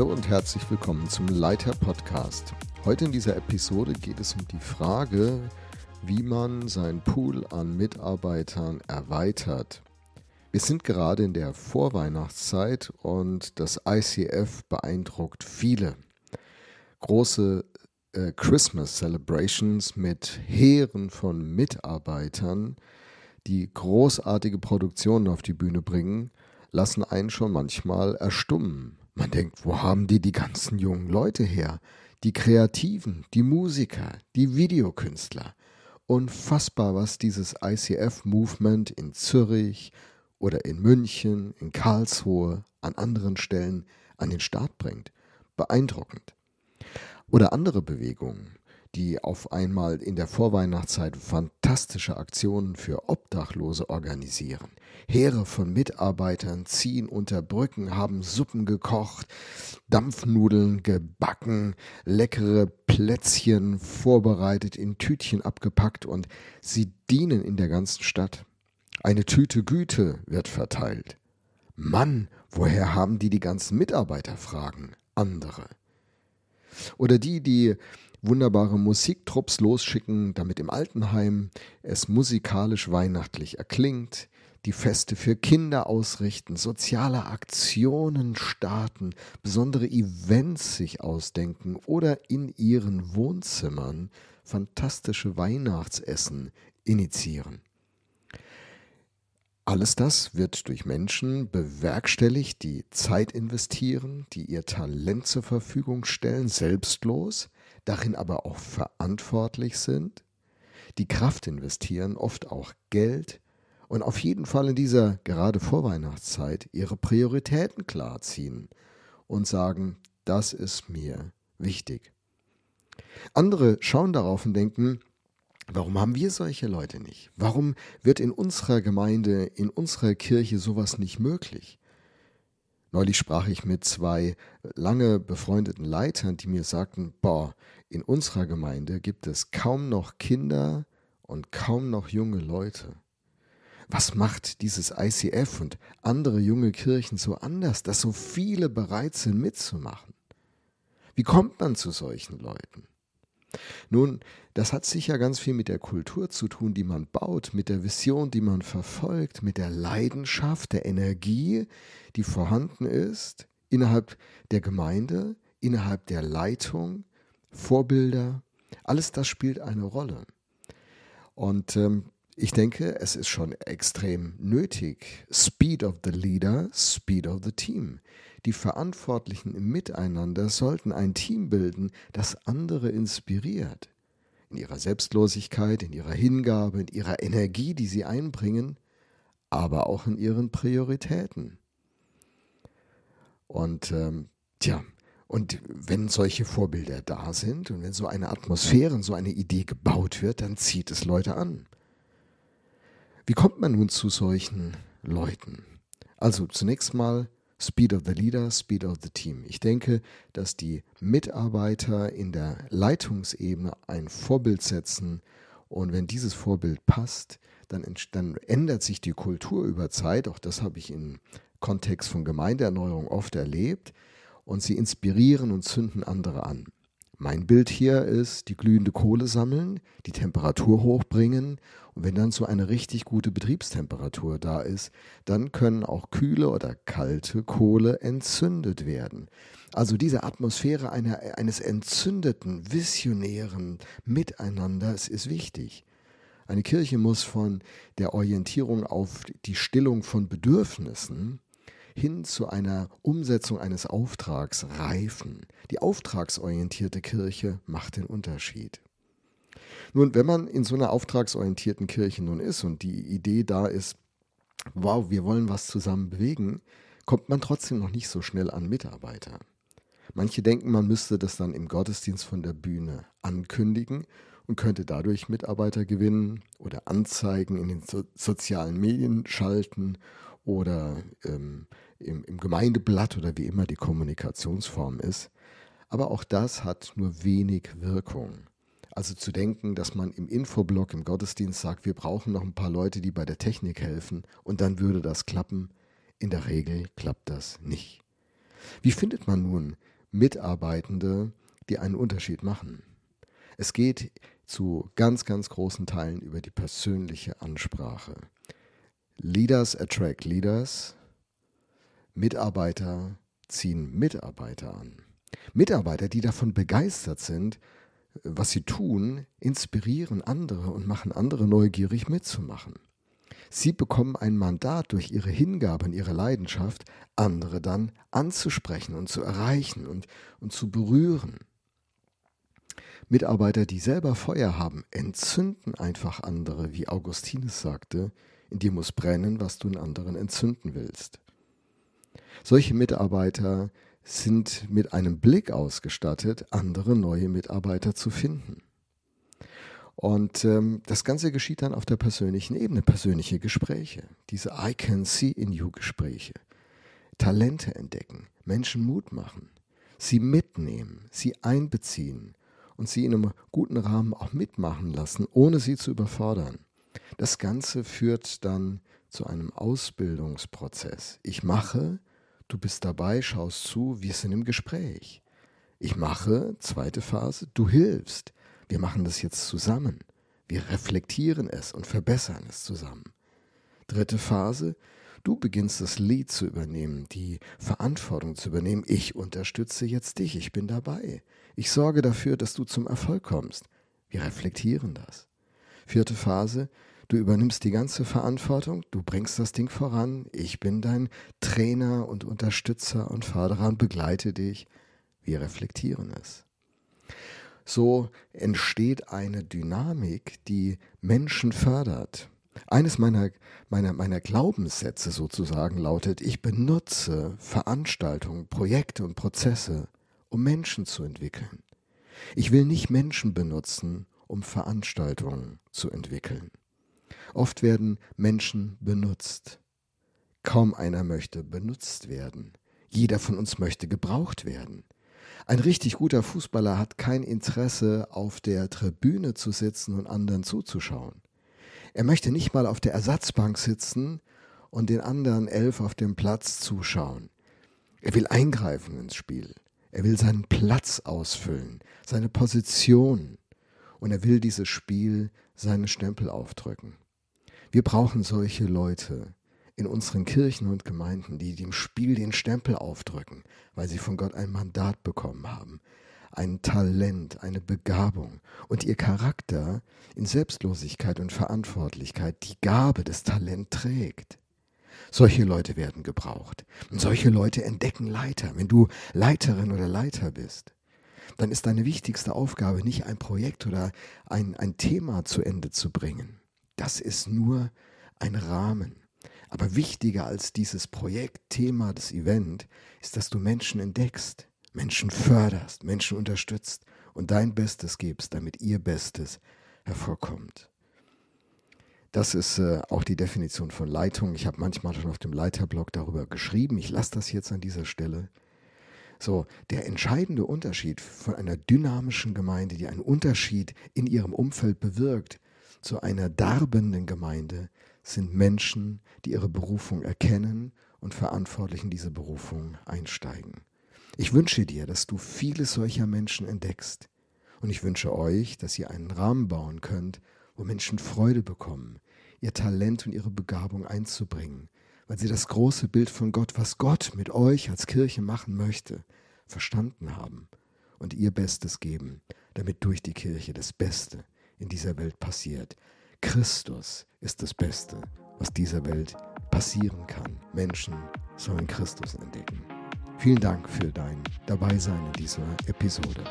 Hallo und herzlich willkommen zum Leiter Podcast. Heute in dieser Episode geht es um die Frage, wie man seinen Pool an Mitarbeitern erweitert. Wir sind gerade in der Vorweihnachtszeit und das ICF beeindruckt viele. Große äh, Christmas Celebrations mit Heeren von Mitarbeitern, die großartige Produktionen auf die Bühne bringen, lassen einen schon manchmal erstummen. Man denkt, wo haben die die ganzen jungen Leute her? Die Kreativen, die Musiker, die Videokünstler. Unfassbar, was dieses ICF-Movement in Zürich oder in München, in Karlsruhe, an anderen Stellen an den Start bringt. Beeindruckend. Oder andere Bewegungen die auf einmal in der Vorweihnachtszeit fantastische Aktionen für Obdachlose organisieren. Heere von Mitarbeitern ziehen unter Brücken, haben Suppen gekocht, Dampfnudeln gebacken, leckere Plätzchen vorbereitet, in Tütchen abgepackt und sie dienen in der ganzen Stadt. Eine Tüte Güte wird verteilt. Mann, woher haben die die ganzen Mitarbeiter? fragen andere. Oder die, die wunderbare Musiktrupps losschicken, damit im Altenheim es musikalisch weihnachtlich erklingt, die Feste für Kinder ausrichten, soziale Aktionen starten, besondere Events sich ausdenken oder in ihren Wohnzimmern fantastische Weihnachtsessen initiieren. Alles das wird durch Menschen bewerkstelligt, die Zeit investieren, die ihr Talent zur Verfügung stellen, selbstlos, darin aber auch verantwortlich sind, die Kraft investieren, oft auch Geld und auf jeden Fall in dieser gerade Vorweihnachtszeit ihre Prioritäten klarziehen und sagen, das ist mir wichtig. Andere schauen darauf und denken, warum haben wir solche Leute nicht? Warum wird in unserer Gemeinde, in unserer Kirche sowas nicht möglich? Neulich sprach ich mit zwei lange befreundeten Leitern, die mir sagten, boah, in unserer Gemeinde gibt es kaum noch Kinder und kaum noch junge Leute. Was macht dieses ICF und andere junge Kirchen so anders, dass so viele bereit sind mitzumachen? Wie kommt man zu solchen Leuten? Nun, das hat sicher ganz viel mit der Kultur zu tun, die man baut, mit der Vision, die man verfolgt, mit der Leidenschaft, der Energie, die vorhanden ist innerhalb der Gemeinde, innerhalb der Leitung, Vorbilder, alles das spielt eine Rolle. Und ähm, ich denke, es ist schon extrem nötig. Speed of the Leader, Speed of the Team. Die Verantwortlichen im Miteinander sollten ein Team bilden, das andere inspiriert. In ihrer Selbstlosigkeit, in ihrer Hingabe, in ihrer Energie, die sie einbringen, aber auch in ihren Prioritäten. Und ähm, tja, und wenn solche Vorbilder da sind und wenn so eine Atmosphäre so eine Idee gebaut wird, dann zieht es Leute an. Wie kommt man nun zu solchen Leuten? Also zunächst mal Speed of the Leader, Speed of the Team. Ich denke, dass die Mitarbeiter in der Leitungsebene ein Vorbild setzen und wenn dieses Vorbild passt, dann, dann ändert sich die Kultur über Zeit. Auch das habe ich im Kontext von Gemeindeerneuerung oft erlebt. Und sie inspirieren und zünden andere an. Mein Bild hier ist, die glühende Kohle sammeln, die Temperatur hochbringen und wenn dann so eine richtig gute Betriebstemperatur da ist, dann können auch kühle oder kalte Kohle entzündet werden. Also diese Atmosphäre einer, eines entzündeten, visionären Miteinanders ist wichtig. Eine Kirche muss von der Orientierung auf die Stillung von Bedürfnissen hin zu einer Umsetzung eines Auftrags reifen. Die auftragsorientierte Kirche macht den Unterschied. Nun, wenn man in so einer auftragsorientierten Kirche nun ist und die Idee da ist, wow, wir wollen was zusammen bewegen, kommt man trotzdem noch nicht so schnell an Mitarbeiter. Manche denken, man müsste das dann im Gottesdienst von der Bühne ankündigen und könnte dadurch Mitarbeiter gewinnen oder Anzeigen in den so sozialen Medien schalten oder ähm, im, im Gemeindeblatt oder wie immer die Kommunikationsform ist. Aber auch das hat nur wenig Wirkung. Also zu denken, dass man im Infoblog im Gottesdienst sagt, wir brauchen noch ein paar Leute, die bei der Technik helfen und dann würde das klappen. In der Regel klappt das nicht. Wie findet man nun Mitarbeitende, die einen Unterschied machen? Es geht zu ganz, ganz großen Teilen über die persönliche Ansprache. Leaders attract Leaders. Mitarbeiter ziehen Mitarbeiter an. Mitarbeiter, die davon begeistert sind, was sie tun, inspirieren andere und machen andere neugierig mitzumachen. Sie bekommen ein Mandat durch ihre Hingabe und ihre Leidenschaft, andere dann anzusprechen und zu erreichen und, und zu berühren. Mitarbeiter, die selber Feuer haben, entzünden einfach andere, wie Augustinus sagte, in dir muss brennen, was du in anderen entzünden willst. Solche Mitarbeiter sind mit einem Blick ausgestattet, andere neue Mitarbeiter zu finden. Und ähm, das Ganze geschieht dann auf der persönlichen Ebene, persönliche Gespräche, diese I can see in you Gespräche, Talente entdecken, Menschen Mut machen, sie mitnehmen, sie einbeziehen und sie in einem guten Rahmen auch mitmachen lassen, ohne sie zu überfordern. Das Ganze führt dann zu einem Ausbildungsprozess. Ich mache, du bist dabei, schaust zu, wir sind im Gespräch. Ich mache, zweite Phase, du hilfst. Wir machen das jetzt zusammen. Wir reflektieren es und verbessern es zusammen. Dritte Phase, du beginnst das Lied zu übernehmen, die Verantwortung zu übernehmen. Ich unterstütze jetzt dich, ich bin dabei. Ich sorge dafür, dass du zum Erfolg kommst. Wir reflektieren das. Vierte Phase, Du übernimmst die ganze Verantwortung, du bringst das Ding voran. Ich bin dein Trainer und Unterstützer und Förderer und begleite dich. Wir reflektieren es. So entsteht eine Dynamik, die Menschen fördert. Eines meiner, meiner, meiner Glaubenssätze sozusagen lautet, ich benutze Veranstaltungen, Projekte und Prozesse, um Menschen zu entwickeln. Ich will nicht Menschen benutzen, um Veranstaltungen zu entwickeln. Oft werden Menschen benutzt. Kaum einer möchte benutzt werden. Jeder von uns möchte gebraucht werden. Ein richtig guter Fußballer hat kein Interesse, auf der Tribüne zu sitzen und anderen zuzuschauen. Er möchte nicht mal auf der Ersatzbank sitzen und den anderen elf auf dem Platz zuschauen. Er will eingreifen ins Spiel. Er will seinen Platz ausfüllen, seine Position. Und er will dieses Spiel seinen Stempel aufdrücken. Wir brauchen solche Leute in unseren Kirchen und Gemeinden, die dem Spiel den Stempel aufdrücken, weil sie von Gott ein Mandat bekommen haben, ein Talent, eine Begabung und ihr Charakter in Selbstlosigkeit und Verantwortlichkeit die Gabe des Talent trägt. Solche Leute werden gebraucht. Und solche Leute entdecken Leiter. Wenn du Leiterin oder Leiter bist, dann ist deine wichtigste Aufgabe nicht ein Projekt oder ein, ein Thema zu Ende zu bringen, das ist nur ein Rahmen. Aber wichtiger als dieses Projekt, Thema, das Event, ist, dass du Menschen entdeckst, Menschen förderst, Menschen unterstützt und dein Bestes gibst, damit ihr Bestes hervorkommt. Das ist äh, auch die Definition von Leitung. Ich habe manchmal schon auf dem Leiterblog darüber geschrieben. Ich lasse das jetzt an dieser Stelle. So, der entscheidende Unterschied von einer dynamischen Gemeinde, die einen Unterschied in ihrem Umfeld bewirkt, zu einer darbenden Gemeinde sind Menschen, die ihre Berufung erkennen und verantwortlich in diese Berufung einsteigen. Ich wünsche dir, dass du viele solcher Menschen entdeckst. Und ich wünsche euch, dass ihr einen Rahmen bauen könnt, wo Menschen Freude bekommen, ihr Talent und ihre Begabung einzubringen, weil sie das große Bild von Gott, was Gott mit euch als Kirche machen möchte, verstanden haben und ihr Bestes geben, damit durch die Kirche das Beste in dieser Welt passiert. Christus ist das Beste, was dieser Welt passieren kann. Menschen sollen Christus entdecken. Vielen Dank für dein Dabeisein in dieser Episode.